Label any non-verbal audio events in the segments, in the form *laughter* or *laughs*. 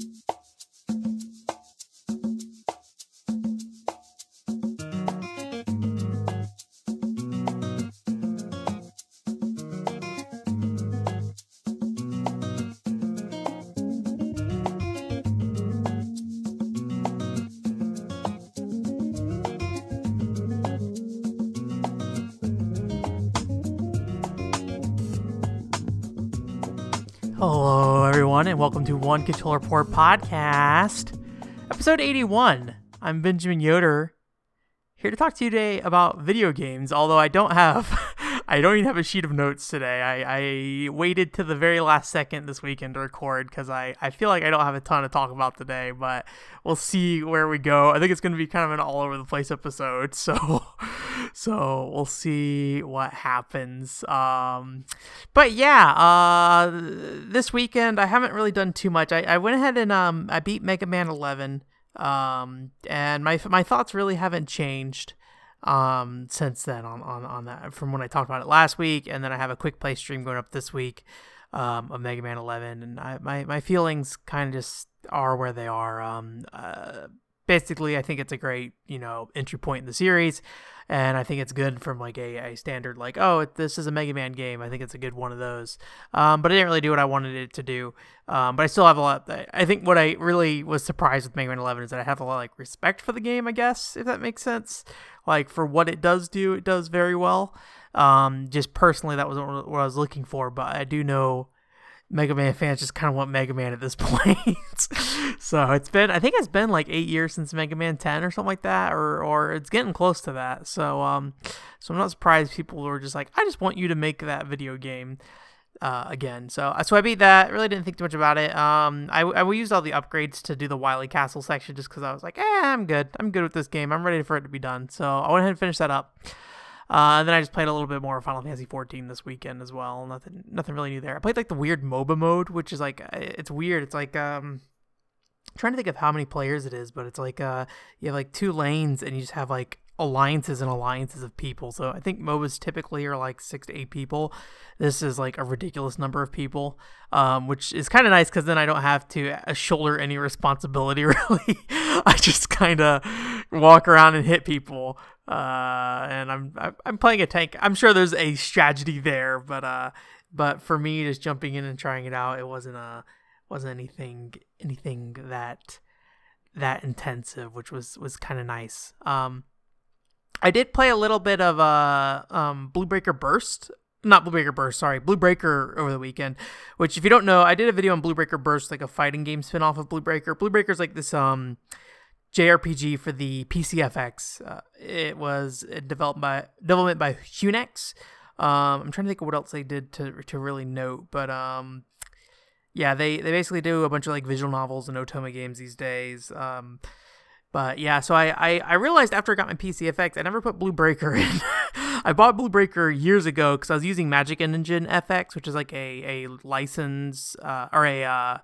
Hello, everyone, and welcome to One Controller Port Podcast, episode 81. I'm Benjamin Yoder, here to talk to you today about video games. Although I don't have, *laughs* I don't even have a sheet of notes today. I, I waited to the very last second this weekend to record because I, I feel like I don't have a ton to talk about today. But we'll see where we go. I think it's going to be kind of an all over the place episode. *laughs* So, so we'll see what happens. Um, but yeah, uh, this weekend I haven't really done too much. I, I went ahead and um, I beat Mega Man 11 um and my my thoughts really haven't changed um since then on on on that from when I talked about it last week and then I have a quick play stream going up this week um of Mega Man 11 and I my my feelings kind of just are where they are um uh basically I think it's a great you know entry point in the series. And I think it's good from like a, a standard like oh this is a Mega Man game. I think it's a good one of those. Um, but I didn't really do what I wanted it to do. Um, but I still have a lot I think what I really was surprised with Mega Man 11 is that I have a lot of like respect for the game I guess if that makes sense. Like for what it does do it does very well. Um, just personally that wasn't what I was looking for but I do know Mega Man fans just kind of want Mega Man at this *laughs* point. so it's been, I think it's been like eight years since Mega Man 10 or something like that, or or it's getting close to that. So um, so I'm not surprised people were just like, I just want you to make that video game. Uh, again, so I so I beat that. Really didn't think too much about it. Um, I I used all the upgrades to do the Wily Castle section just because I was like, eh, I'm good. I'm good with this game. I'm ready for it to be done. So I went ahead and finished that up. Uh, and then I just played a little bit more Final Fantasy 14 this weekend as well. Nothing, nothing really new there. I played like the weird MOBA mode, which is like it's weird. It's like um, trying to think of how many players it is, but it's like uh, you have like two lanes and you just have like alliances and alliances of people. So I think MOBAs typically are like six to eight people. This is like a ridiculous number of people, um, which is kind of nice because then I don't have to uh, shoulder any responsibility *laughs* really. I just kind of walk around and hit people. Uh, and I'm I'm playing a tank. I'm sure there's a strategy there, but uh, but for me, just jumping in and trying it out, it wasn't a wasn't anything anything that that intensive, which was was kind of nice. Um, I did play a little bit of uh um Blue Breaker Burst. Not Blue Breaker Burst, sorry, Blue Breaker over the weekend. Which, if you don't know, I did a video on Blue Breaker Burst, like a fighting game spin-off of Blue Breaker. Blue Breaker's like this um JRPG for the PCFX. Uh, it was developed by development by Hunex. Um, I'm trying to think of what else they did to to really note, but um, yeah, they they basically do a bunch of like visual novels and Otome games these days. Um, but yeah, so I, I, I realized after I got my PCFX, I never put Blue Breaker *laughs* in. I bought Blue Breaker years ago because I was using Magic Engine FX, which is like a a license uh, or a uh,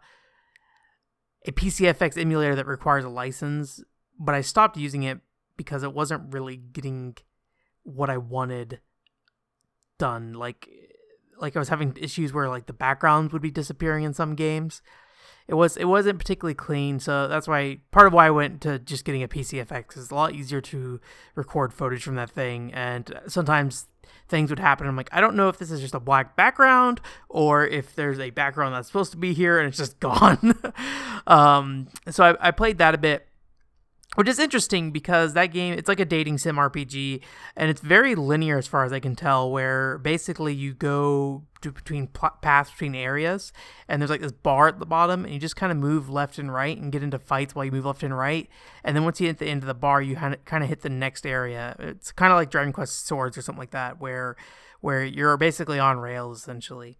a PCFX emulator that requires a license, but I stopped using it because it wasn't really getting what I wanted done. Like like I was having issues where like the backgrounds would be disappearing in some games. It was it wasn't particularly clean, so that's why part of why I went to just getting a PCFX is it's a lot easier to record footage from that thing and sometimes things would happen. I'm like, I don't know if this is just a black background or if there's a background that's supposed to be here and it's just *laughs* gone. um, so I, I played that a bit which is interesting because that game it's like a dating sim rpg and it's very linear as far as i can tell where basically you go between paths between areas and there's like this bar at the bottom and you just kind of move left and right and get into fights while you move left and right and then once you hit the end of the bar you kind of hit the next area it's kind of like dragon quest swords or something like that where where you're basically on rails essentially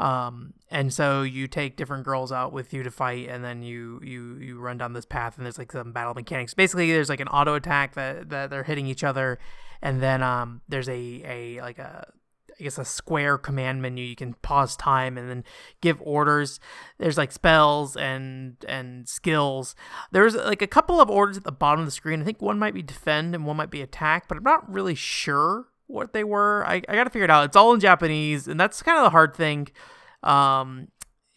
um, and so you take different girls out with you to fight, and then you you you run down this path, and there's like some battle mechanics. Basically, there's like an auto attack that, that they're hitting each other, and then um, there's a a like a I guess a square command menu. You can pause time and then give orders. There's like spells and and skills. There's like a couple of orders at the bottom of the screen. I think one might be defend and one might be attack, but I'm not really sure what they were. I, I got to figure it out. It's all in Japanese, and that's kind of the hard thing. Um,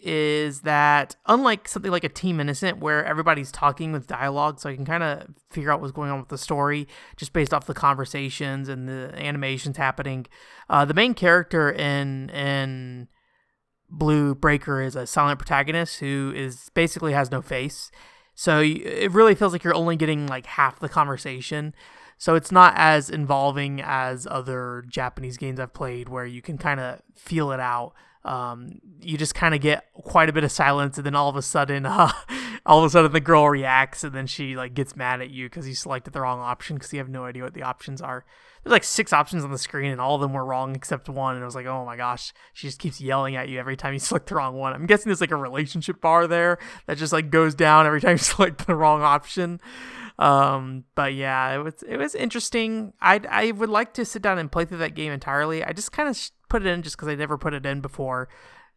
is that unlike something like a Team Innocent, where everybody's talking with dialogue, so I can kind of figure out what's going on with the story just based off the conversations and the animations happening. Uh, the main character in in Blue Breaker is a silent protagonist who is basically has no face. So it really feels like you're only getting like half the conversation. So it's not as involving as other Japanese games I've played where you can kind of feel it out. Um, you just kind of get quite a bit of silence, and then all of a sudden, *laughs* uh, all of a sudden, the girl reacts, and then she like gets mad at you because you selected the wrong option because you have no idea what the options are. There's like six options on the screen and all of them were wrong except one and I was like oh my gosh. She just keeps yelling at you every time you *laughs* select the wrong one. I'm guessing there's like a relationship bar there that just like goes down every time you *laughs* select the wrong option um but yeah it was it was interesting I I would like to sit down and play through that game entirely I just kind of put it in just because I never put it in before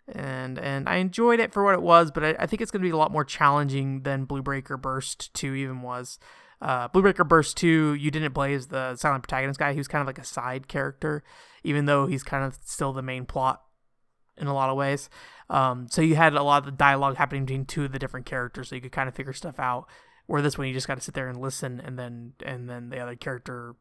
and and I enjoyed it for what it was, but I, I think it's going to be a lot more challenging than Blue Breaker Burst 2 even was uh, Blue Breaker Burst 2, you didn't play as the silent protagonist guy. Was kind of like a side character, even though he's kind of still the main plot in a lot of ways. Um, so you had a lot of the dialogue happening between two of the different characters, so you could kind of figure stuff out. Where this one, you just got to sit there and listen, and then and then the other character,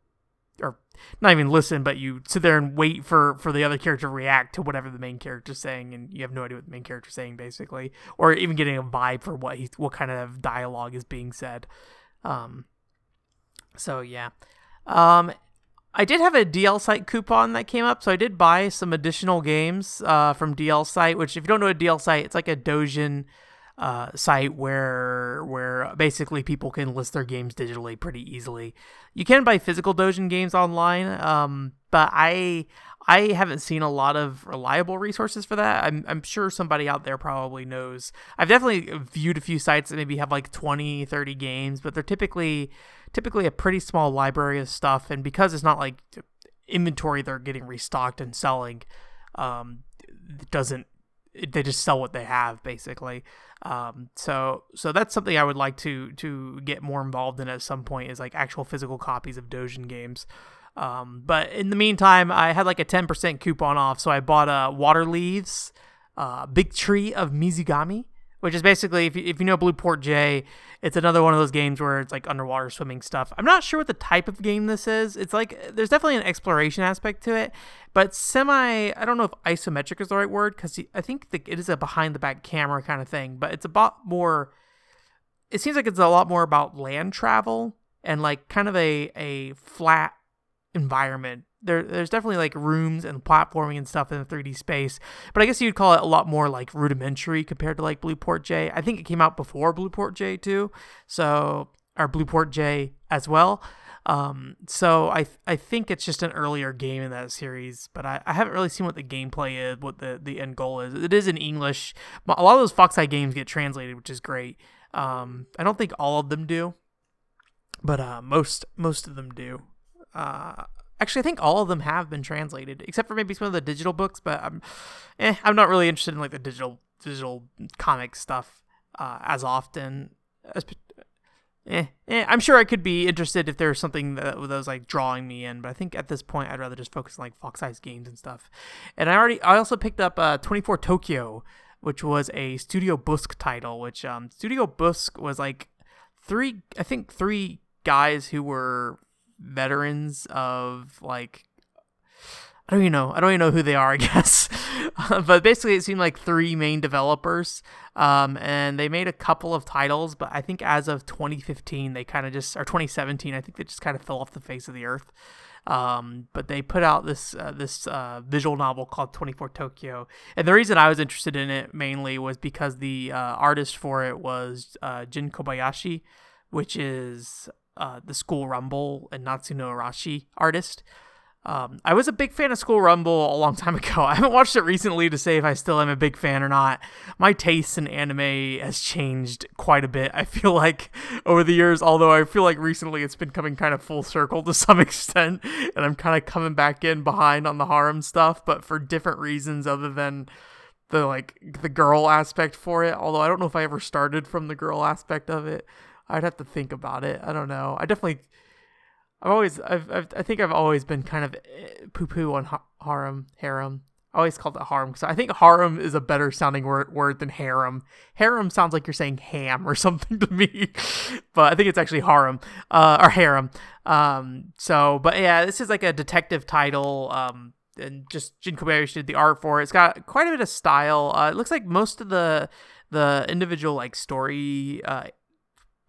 or not even listen, but you sit there and wait for for the other character to react to whatever the main character's saying, and you have no idea what the main character's saying, basically, or even getting a vibe for what he what kind of dialogue is being said. Um, so yeah. Um, I did have a DL site coupon that came up, so I did buy some additional games uh, from DL site. Which, if you don't know a DL site, it's like a Dojin uh, site where where basically people can list their games digitally pretty easily. You can buy physical Dojin games online, um, but I I haven't seen a lot of reliable resources for that. I'm, I'm sure somebody out there probably knows. I've definitely viewed a few sites that maybe have like 20, 30 games, but they're typically typically a pretty small library of stuff. And because it's not like inventory they're getting restocked and selling, um, doesn't they just sell what they have basically. Um, so so that's something I would like to to get more involved in at some point is like actual physical copies of Dojin games. Um, but in the meantime, I had like a 10% coupon off, so I bought a uh, Water Leaves, uh, Big Tree of Mizugami, which is basically, if you, if you know Blueport J, it's another one of those games where it's like underwater swimming stuff. I'm not sure what the type of game this is. It's like, there's definitely an exploration aspect to it, but semi, I don't know if isometric is the right word, because I think the, it is a behind the back camera kind of thing, but it's a about more, it seems like it's a lot more about land travel and like kind of a, a flat environment. There, there's definitely like rooms and platforming and stuff in the 3D space, but I guess you'd call it a lot more like rudimentary compared to like Blueport J. I think it came out before Blueport J too, so or Blueport J as well. Um, so I I think it's just an earlier game in that series, but I, I haven't really seen what the gameplay is, what the, the end goal is. It is in English. A lot of those Fox Eye games get translated, which is great. Um, I don't think all of them do, but uh, most most of them do. Uh, actually, I think all of them have been translated, except for maybe some of the digital books. But I'm, eh, I'm not really interested in like the digital digital comic stuff uh, as often. As, eh, eh, I'm sure I could be interested if there's something that, that was like drawing me in, but I think at this point I'd rather just focus on like Fox Eyes games and stuff. And I already, I also picked up uh, 24 Tokyo, which was a Studio Busk title. Which um, Studio Busk was like three, I think three guys who were veterans of like I don't even know. I don't even know who they are, *laughs* I guess. but basically, it seemed like three main developers. Um, and they made a couple of titles, but I think as of 2015, they kind of just, or 2017, I think they just kind of fell off the face of the earth. Um, but they put out this uh, this uh, visual novel called 24 Tokyo. And the reason I was interested in it mainly was because the uh, artist for it was uh, Jin Kobayashi, which is uh, the School Rumble and Natsuno Arashi artist. Um, I was a big fan of School Rumble a long time *laughs* ago. I haven't watched it recently to say if I still am a big fan or not. My taste in anime has changed quite a bit. I feel *laughs* like over the years, although I feel like recently it's been coming kind of full circle to *laughs* some extent, and I'm kind of coming back in behind on the harem stuff, but for different reasons other than the like the girl aspect for it. Although I don't know if I ever started from the girl aspect of it. I'd have to think about it. I don't know. I definitely, I've always, I've, I've i think I've always been kind of eh, poo poo on harem, harem. I always called it harem because I think harem is a better sounding word, word than harem. Harem sounds like you're saying ham or *laughs* something to me, but I think it's actually harem uh, or harem. Um, so, but yeah, this is like a detective title. Um, and just Jin Kobayashi did the art for it. It's got quite a bit of style. Uh, it looks like most of the the individual like story uh,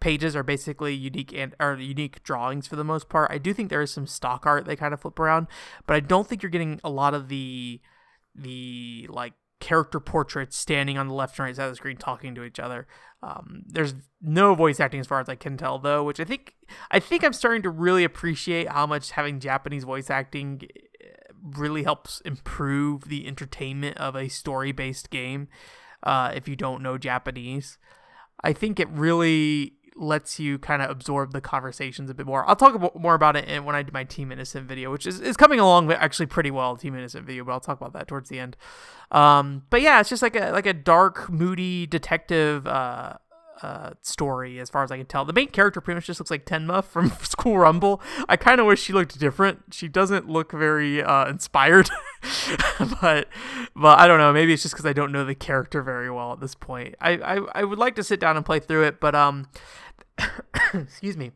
pages are basically unique and are unique drawings for the most part. I do think there is some stock art they kind of flip around, but I don't think you're getting a lot of the the like character portraits standing on the left and right side of the screen talking to each other. Um, there's no voice acting as far as I can tell though, which I think I think I'm starting to really appreciate how much having Japanese voice acting eh, really helps improve the entertainment of a story-based game. Uh, if you don't know Japanese, I think it really lets you kind of absorb the conversations a bit more. I'll talk about, more about it when I do my Team Innocent video, which is, is coming along actually pretty well, Team Innocent video, but I'll talk about that towards the end. Um, but yeah, it's just like a like a dark, moody detective uh, uh, story as far as I can tell. The main character pretty much just looks like Tenma from *laughs* School Rumble. I kind of wish she looked different. She doesn't look very uh, inspired, *laughs* but but I don't know. Maybe it's just because I don't know the character very well at this point. I, I I would like to sit down and play through it, but um, *coughs* excuse me.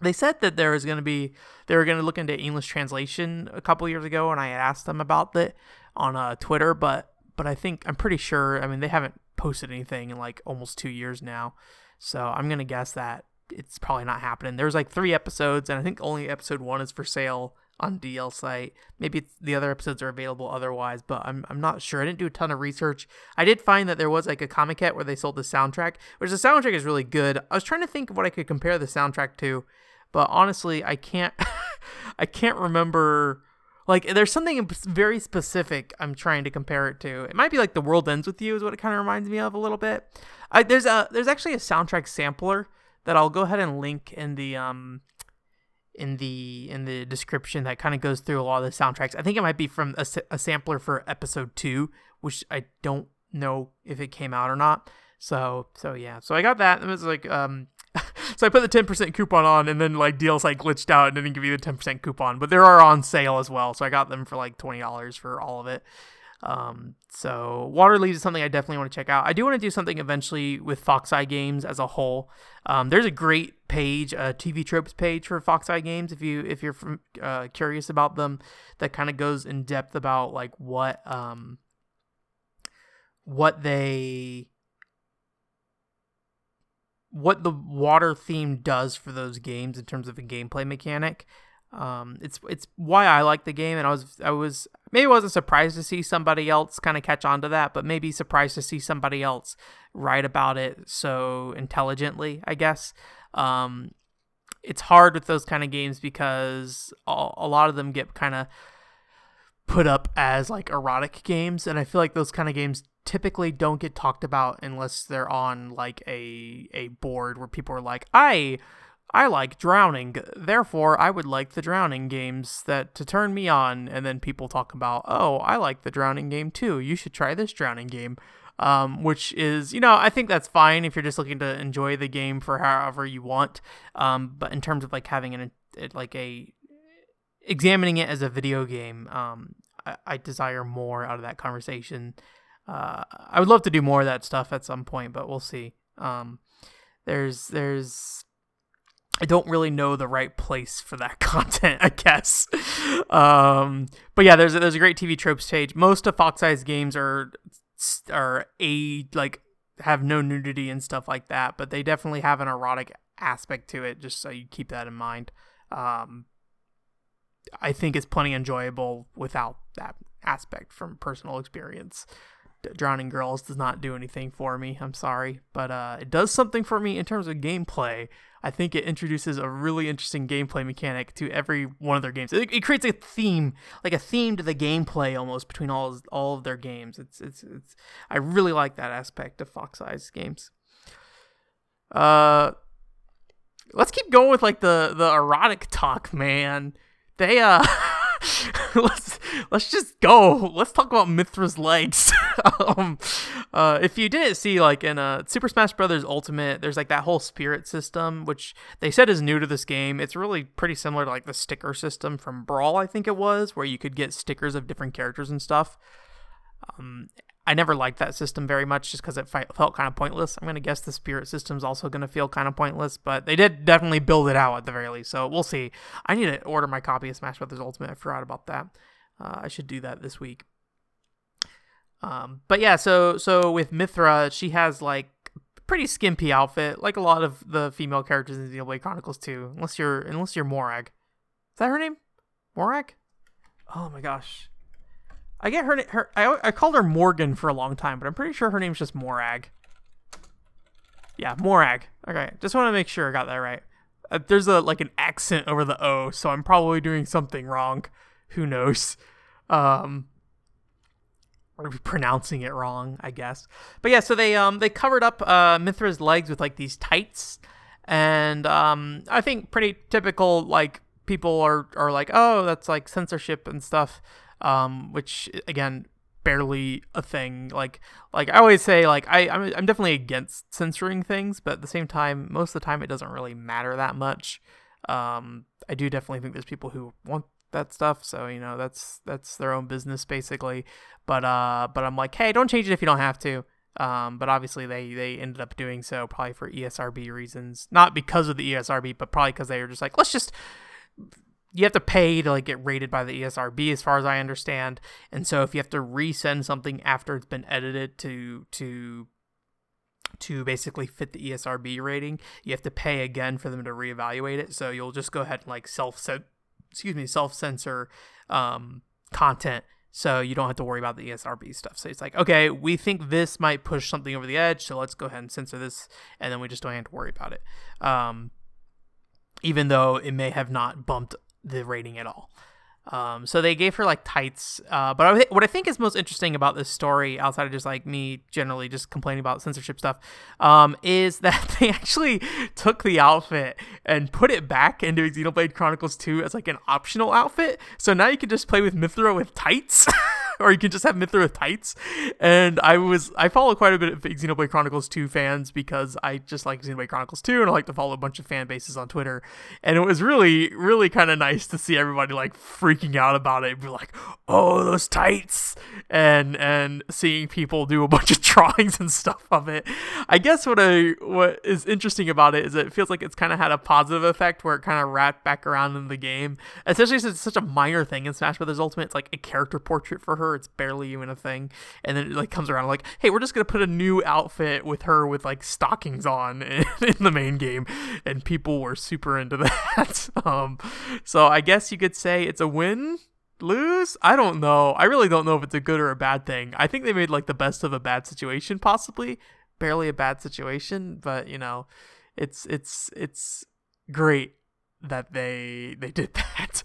They said that there was going to be they were going to look into English translation a couple years ago, and I had asked them about that on uh, Twitter, but but I think I'm pretty sure. I mean, they haven't posted anything in like almost two years now. So I'm gonna guess that it's probably not happening. There's like three episodes, and I think only episode one is for sale on DL site. Maybe the other episodes are available otherwise, but I'm I'm not sure. I didn't do a ton of research. I did find that there was like a Comiket where they sold the soundtrack, which the soundtrack is really good. I was trying to think of what I could compare the soundtrack to, but honestly, I can't *laughs* I can't remember like there's something very specific I'm trying to compare it to. It might be like The World Ends with You is what it kind of reminds me of a little bit. I, there's a there's actually a soundtrack sampler that I'll go ahead and link in the um in the in the description that kind of goes through a lot of the soundtracks. I think it might be from a, a sampler for episode 2, which I don't know if it came out or not. So so yeah. So I got that. It was like um *laughs* so I put the 10% coupon on and then like deals like glitched out and didn't give you the 10% coupon, but they are on sale as well. So I got them for like $20 for all of it. Um, so Waterleaves is something I definitely want to check out. I do want to do something eventually with Fox Eye Games as a whole. Um, there's a great page, a TV tropes page for Fox Eye Games. If you if you're uh, curious about them, that kind of goes in depth about like what um what they what the water theme does for those games in terms of a gameplay mechanic. Um, it's it's why I like the game, and I was I was maybe wasn't surprised to see somebody else kind of catch on to that, but maybe surprised to see somebody else write about it so intelligently. I guess um, it's hard with those kind of games because a, a lot of them get kind of put up as like erotic games, and I feel like those kind of games typically don't get talked about unless they're on like a a board where people are like, I I like drowning, therefore I would like the drowning games that to turn me on, and then people talk about, oh, I like the drowning game too. You should try this drowning game. Um, which is, you know, I think that's fine if you're just looking to enjoy the game for however you want. Um, but in terms of like having an like a examining it as a video game, um, I, I desire more out of that conversation uh, I would love to do more of that stuff at some point, but we'll see. Um, there's there's I don't really know the right place for that *laughs* content, I guess. Um, but yeah, there's a, there's a great TV tropes page. Most of Fox Eyes games are are a like have no nudity and stuff like that, but they definitely have an erotic aspect to it. Just so you keep that in mind. Um, I think it's plenty enjoyable without that aspect from personal experience. Drowning Girls does not do anything for me. I'm sorry, but uh, it does something for me in terms of gameplay. I think it introduces a really interesting gameplay mechanic to every one of their games. It, it creates a theme, like a theme to the gameplay almost between all all of their games. It's it's it's. I really like that aspect of Fox Eyes games. Uh, let's keep going with like the the erotic talk, man. They uh. *laughs* *laughs* let's let's just go. Let's talk about Mythra's legs. *laughs* um, uh, if you didn't see, like in uh, Super Smash Brothers Ultimate, there's like that whole spirit system, which they said is new to this game. It's really pretty similar to like the sticker system from Brawl, I think it was, where you could get stickers of different characters and stuff. Um, I never liked that system very much just because it felt kind of pointless. I'm going to guess the spirit system is also going to feel kind of pointless, but they did definitely build it out at the very least. So we'll see. I need to order my copy of Smash Brothers Ultimate. I forgot about that. Uh, I should do that this week. Um, but yeah, so so with Mythra, she has like pretty skimpy outfit, like a lot of the female characters in Xenoblade Chronicles 2, unless you're unless you're Morag. Is that her name? Morag? Oh my gosh. I get her her I, I called her Morgan for a long time, but I'm pretty sure her name's just Morag. Yeah, Morag. Okay, just want to make sure I got that right. Uh, there's a like an accent over the O, so I'm probably doing something wrong. Who knows? Um or pronouncing it wrong, I guess. But yeah, so they um they covered up uh Mythra's legs with like these tights, and um I think pretty typical like people are are like oh that's like censorship and stuff, um which again barely a thing like like i always say like i I'm, I'm definitely against censoring things but at the same time most of the time it doesn't really matter that much um i do definitely think there's people who want that stuff. So you know that's that's their own business basically. But uh, but I'm like, hey, don't change it if you don't have to. Um, but obviously they they ended up doing so probably for ESRB reasons, not because of the ESRB, but probably because they were just like, let's just you have to pay to like get rated by the ESRB as far as I understand. And so if you have to resend something after it's been edited to to to basically fit the ESRB rating, you have to pay again for them to reevaluate it. So you'll just go ahead and like self excuse me, self censor um, content so you don't have to worry about the ESRB stuff. So it's like, okay, we think this might push something over the edge, so let's go ahead and censor this, and then we just don't have to worry about it. Um, even though it may have not bumped the rating at all. Um, so they gave her like tights. Uh, but I, what I think is most interesting about this story, outside of just like me generally just complaining about censorship stuff, um, is *laughs* that they actually took the outfit and put it back into Xenoblade Chronicles 2 as like an optional outfit. So now you can just play with Mythra with tights. *laughs* *laughs* or you can just have Mythra with tights. And I was I follow quite a bit of Xenoblade Chronicles 2 fans because I just like Xenoblade Chronicles 2 and I like to follow a bunch of fan bases on Twitter. And it was really, really kind of nice to see everybody like freaking out about it. Be like, oh, those tights, and and seeing people do a *laughs* bunch of drawings and stuff of it. I guess what I what is interesting about it is it feels like it's kind of had a positive effect where it kind of wrapped back around in the game, especially since it's such a minor thing in Smash Brothers Ultimate. It's like a character portrait for her. It's barely even a thing, and then it like comes around like, hey, we're just gonna put a new outfit with her with like stockings on in, *laughs* in the main game, and people were super into *laughs* that. um, so I guess you could say it's a win lose i don't know. I really don't know if it's a good or a bad thing. I think they made like the best of a bad situation possibly. Barely a bad situation but you know it's it's it's great that they they did *laughs* that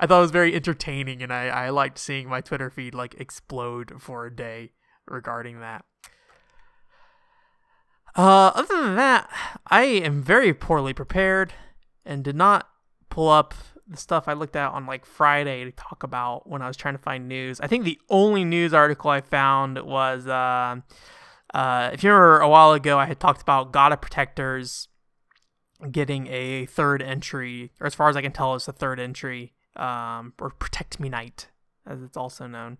i thought it was very entertaining and i i liked seeing my twitter feed like explode for a day regarding that uh other than that i am very poorly prepared and did not pull up the stuff I looked at on like Friday to talk about when I was trying to find news. I think the only news article I found was uh, uh, if you remember a while ago, I had talked about of Protectors getting a third entry, or as far as I can tell, it's a third entry, um, or Protect Me Knight, as it's also known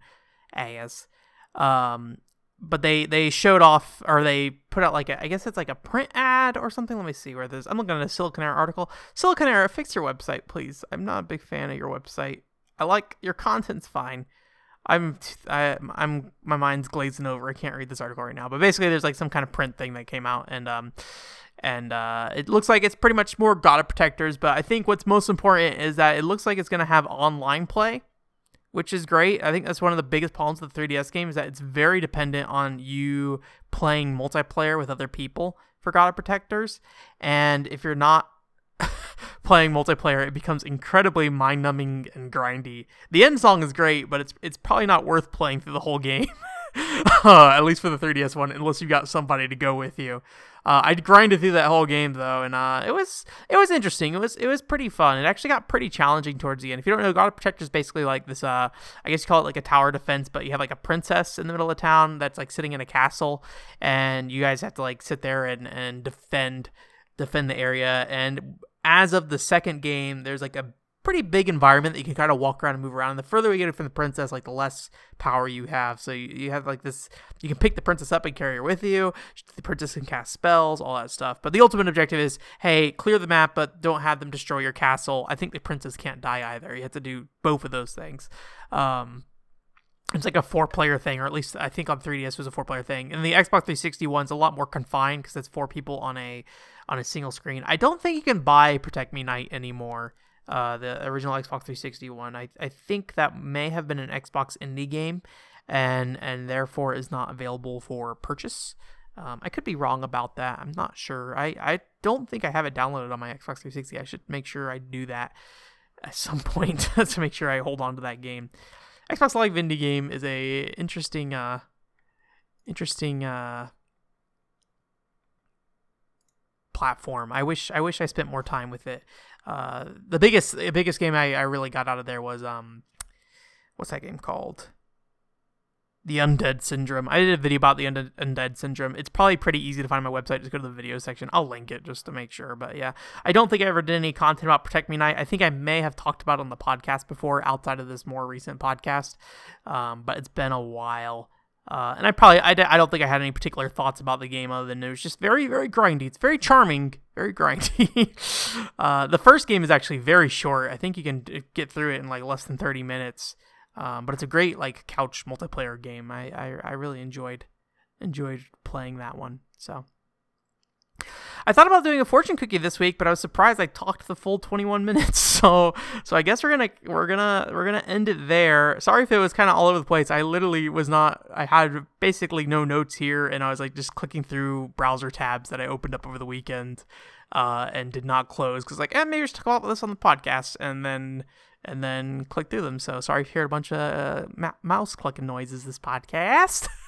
as. Um, but they they showed off or they put out like a, I guess it's like a print ad or something. Let me see where this. I'm looking at a Silicon Siliconera article. Silicon Siliconera, fix your website, please. I'm not a big fan of your website. I like your content's fine. I'm I, I'm my mind's glazing over. I can't read this article right now, but basically there's like some kind of print thing that came out and um and uh, it looks like it's pretty much more God of Protectors. But I think what's most important is that it looks like it's gonna have online play which is great. I think that's one of the biggest problems with the 3DS game is that it's very dependent on you playing multiplayer with other people for God of Protectors. And if you're not *laughs* playing multiplayer, it becomes incredibly mind-numbing and grindy. The end song is great, but it's it's probably not worth playing through the whole game. *laughs* *laughs* uh, at least for the 3DS one, unless you got somebody to go with you. Uh, I grinded through that whole game though, and uh, it was it was interesting. It was it was pretty fun. It actually got pretty challenging towards the end. If you don't know, God of Protector is basically like this. Uh, I guess you call it like a tower defense, but you have like a princess in the middle of town that's like sitting in a castle, and you guys have to like sit there and and defend defend the area. And as of the second game, there's like a pretty big environment that you can kind of walk around and move around. And the further we get it from the princess, like the less power you have. So you, you have like this, you can pick the princess up and carry her with you. The princess can cast spells, all that stuff. But the ultimate objective is, hey, clear the map, but don't have them destroy your castle. I think the princess can't die either. You have to do both of those things. Um, it's like a four player thing, or at least I think on 3DS was a four player thing. And the Xbox 360 one's a lot more confined because it's four people on a on a single screen. I don't think you can buy Protect Me Knight anymore. Uh, the original Xbox 360 one. I, I think that may have been an Xbox indie game, and and therefore is not available for purchase. Um, I could be wrong about that. I'm not sure. I, I don't think I have it downloaded on my Xbox 360. I should make sure I do that at some *laughs* point *laughs* to make sure I hold on to that game. Xbox Live indie game is a interesting, uh, interesting uh, platform. I wish I wish I spent more time with it. Uh, the biggest the biggest game I, I really got out of there was um, what's that game called? The Undead Syndrome. I did a video about the Undead, Undead Syndrome. It's probably pretty easy to find my website. Just go to the video section. I'll link it just to make sure. But yeah, I don't think I ever did any content about Protect Me Knight. I think I may have talked about on the podcast before, outside of this more recent podcast. Um, but it's been a while. Uh, and I probably I, I don't think I had any particular thoughts about the game other than it was just very very grindy. It's very charming, very grindy. *laughs* uh, the first game is actually very short. I think you can get through it in like less than thirty minutes. Um, but it's a great like couch multiplayer game. I, I I really enjoyed enjoyed playing that one. So I thought about doing a fortune cookie this week, but I was surprised I talked the full 21 *laughs* minutes. So, so I guess we're gonna we're gonna we're gonna end it there. Sorry if it was kind of all over the place. I literally was not. I had basically no notes here, and I was like just clicking through browser tabs that I opened up over the weekend, uh, and did not close because like, eh, maybe should talk about this on the podcast, and then and then click through them. So sorry if you heard a bunch of uh, ma- mouse clicking noises this podcast. *laughs*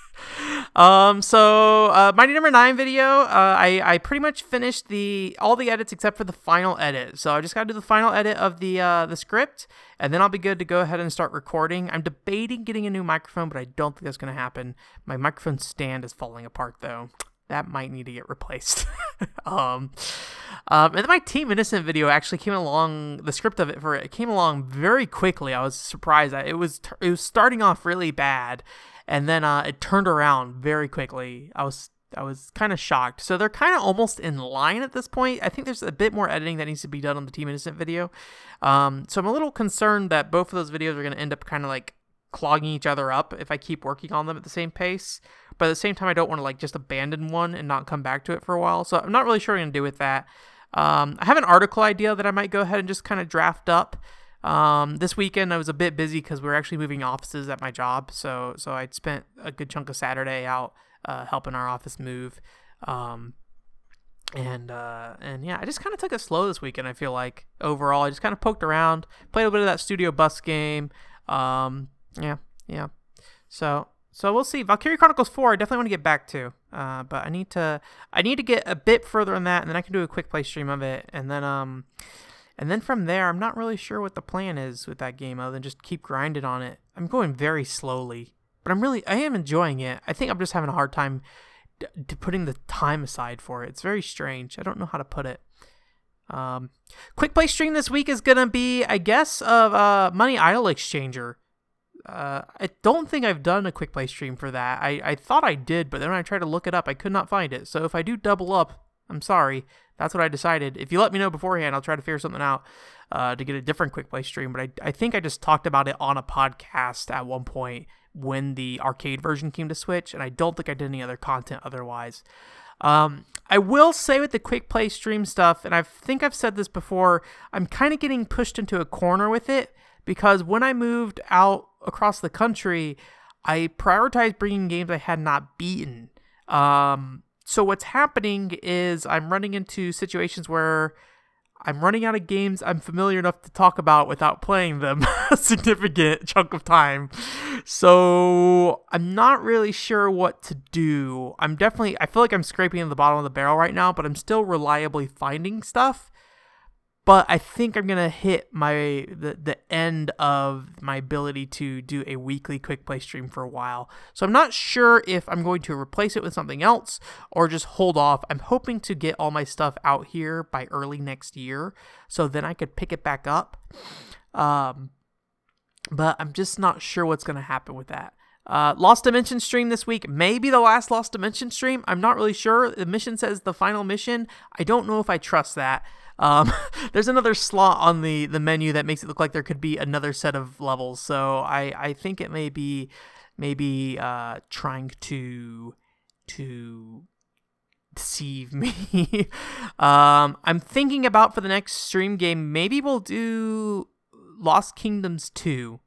um so uh mighty number nine video uh i i pretty much finished the all the edits except for the final edit so i just gotta do the final edit of the uh the script and then i'll be good to go ahead and start recording i'm debating getting a new microphone but i don't think that's gonna happen my microphone stand is falling apart though that might need to get replaced. *laughs* um, um, and then my Team Innocent video actually came along. The script of it for it came along very quickly. I was surprised. It was it was starting off really bad, and then uh, it turned around very quickly. I was I was kind of shocked. So they're kind of almost in line at this point. I think there's a bit more editing that needs to be done on the Team Innocent video. Um, so I'm a little concerned that both of those videos are going to end up kind of like clogging each other up if I keep working on them at the same pace. But at the same time, I don't want to like just abandon one and not come back to it for a while. So I'm not really sure what I'm going to do with that. Um, I have an article idea that I might go ahead and just kind of draft up. Um, this weekend I was a bit busy because we are actually moving offices at my job, so so I spent a good chunk of Saturday out uh, helping our office move. Um, and uh, and yeah, I just kind of took it slow this weekend. I feel like overall, I just kind of poked around, played a bit of that Studio Busk game. Um, yeah, yeah. So so we'll see. Valkyria Chronicles 4, I definitely want to get back to. Uh, but I need to I need to get a bit further on that and then I can do a quick play stream of it. And then um and then from there I'm not really sure what the plan is with that game other than just keep grinding on it. I'm going very slowly. But I'm really I am enjoying it. I think I'm just having a hard time d- putting the time aside for it. It's very strange. I don't know how to put it. Um, quick play stream this week is gonna be, I guess, of uh, Money Idol Exchanger. Uh, I don't think I've done a quick play stream for that. I, I thought I did, but then when I tried to look it up, I could not find it. So if I do double up, I'm sorry. That's what I decided. If you let me know beforehand, I'll try to figure something out uh, to get a different quick play stream. But I, I think I just talked about it on a podcast at one point when the arcade version came to Switch, and I don't think I did any other content otherwise. Um, I will say with the quick play stream stuff, and I think I've said this before, I'm kind of getting pushed into a corner with it because when I moved out across the country, I prioritized bringing games I had not beaten. Um, so what's happening is I'm running into situations where I'm running out of games I'm familiar enough to talk about without playing them *laughs* a significant chunk of time. So I'm not really sure what to do. I'm definitely I feel like I'm scraping in the bottom of the barrel right now, but I'm still reliably finding stuff. But I think I'm gonna hit my the the end of my ability to do a weekly quick play stream for a while. So I'm not sure if I'm going to replace it with something else or just hold off. I'm hoping to get all my stuff out here by early next year, so then I could pick it back up. Um, but I'm just not sure what's gonna happen with that. Uh, Lost Dimension stream this week. Maybe the last Lost Dimension stream. I'm not really sure. The mission says the final mission. I don't know if I trust that. Um, *laughs* there's another slot on the, the menu that makes it look like there could be another set of levels. So I, I think it may be maybe uh, trying to to deceive *laughs* me. um, I'm thinking about for the next stream game. Maybe we'll do Lost Kingdoms 2.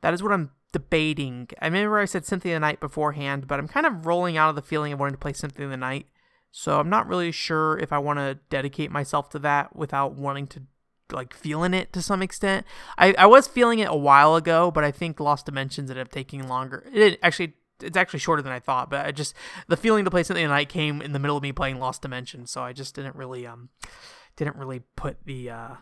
That is what I'm debating. I remember I said of the Night beforehand, but I'm kind of rolling out of the feeling of wanting to play of the Night. So I'm not really sure if I want to dedicate myself to that without wanting to like feeling it to some extent. I, I was feeling it a while ago, but I think Lost Dimensions ended up taking longer. It actually it's actually shorter than I thought, but I just the feeling to play something tonight came in the middle of me playing Lost Dimensions, so I just didn't really um didn't really put the uh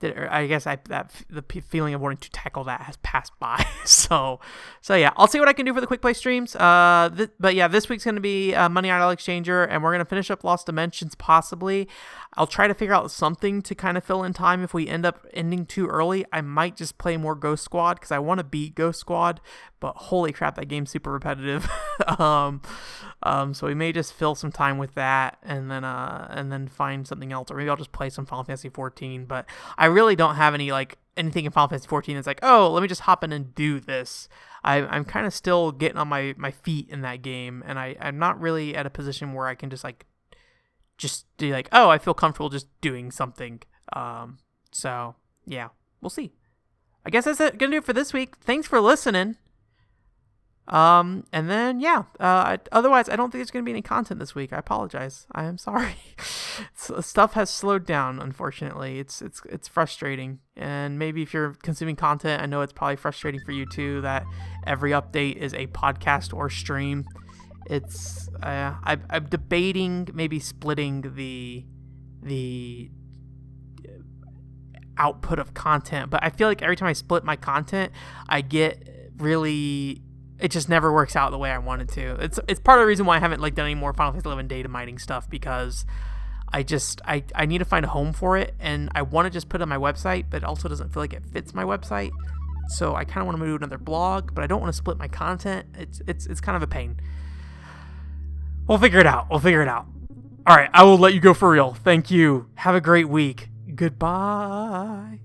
did, I guess I that the feeling of wanting to tackle that has passed by. *laughs* so, so yeah, I'll see what I can do for the quick play streams. Uh, th- but yeah, this week's gonna be uh, Money Idol Exchanger, and we're gonna finish up Lost Dimensions possibly. I'll try to figure out something to kind of fill in time if we end up ending too early. I might just play more Ghost Squad because I want to beat Ghost Squad, but holy crap, that game's super repetitive. *laughs* um, um, so we may just fill some time with that and then uh and then find something else, or maybe I'll just play some Final Fantasy 14. But I really don't have any like anything in Final Fantasy 14 that's like, oh, let me just hop in and do this. I, I'm kind of still getting on my, my feet in that game, and I, I'm not really at a position where I can just like just be like, oh, I feel comfortable just doing something. Um, so yeah, we'll see. I guess that's it. Gonna do it for this week. Thanks for listening. Um, and then yeah. Uh, I, otherwise, I don't think there's gonna be any content this week. I apologize. I am sorry. *laughs* Stuff has slowed down. Unfortunately, it's it's it's frustrating. And maybe if you're consuming content, I know it's probably frustrating for you too. That every update is a podcast or stream it's uh, I, I'm debating maybe splitting the the output of content, but I feel like every time I split my content, I get really it just never works out the way I wanted to. It's it's part of the reason why I haven't like done any more Final Fantasy 11 data mining stuff because I just I, I need to find a home for it and I want to just put it on my website, but it also doesn't feel like it fits my website. So I kind of want to move to another blog, but I don't want to split my content. It's it's it's kind of a pain. We'll figure it out. We'll figure it out. All right, I will let you go for real. Thank you. Have a great week. Goodbye.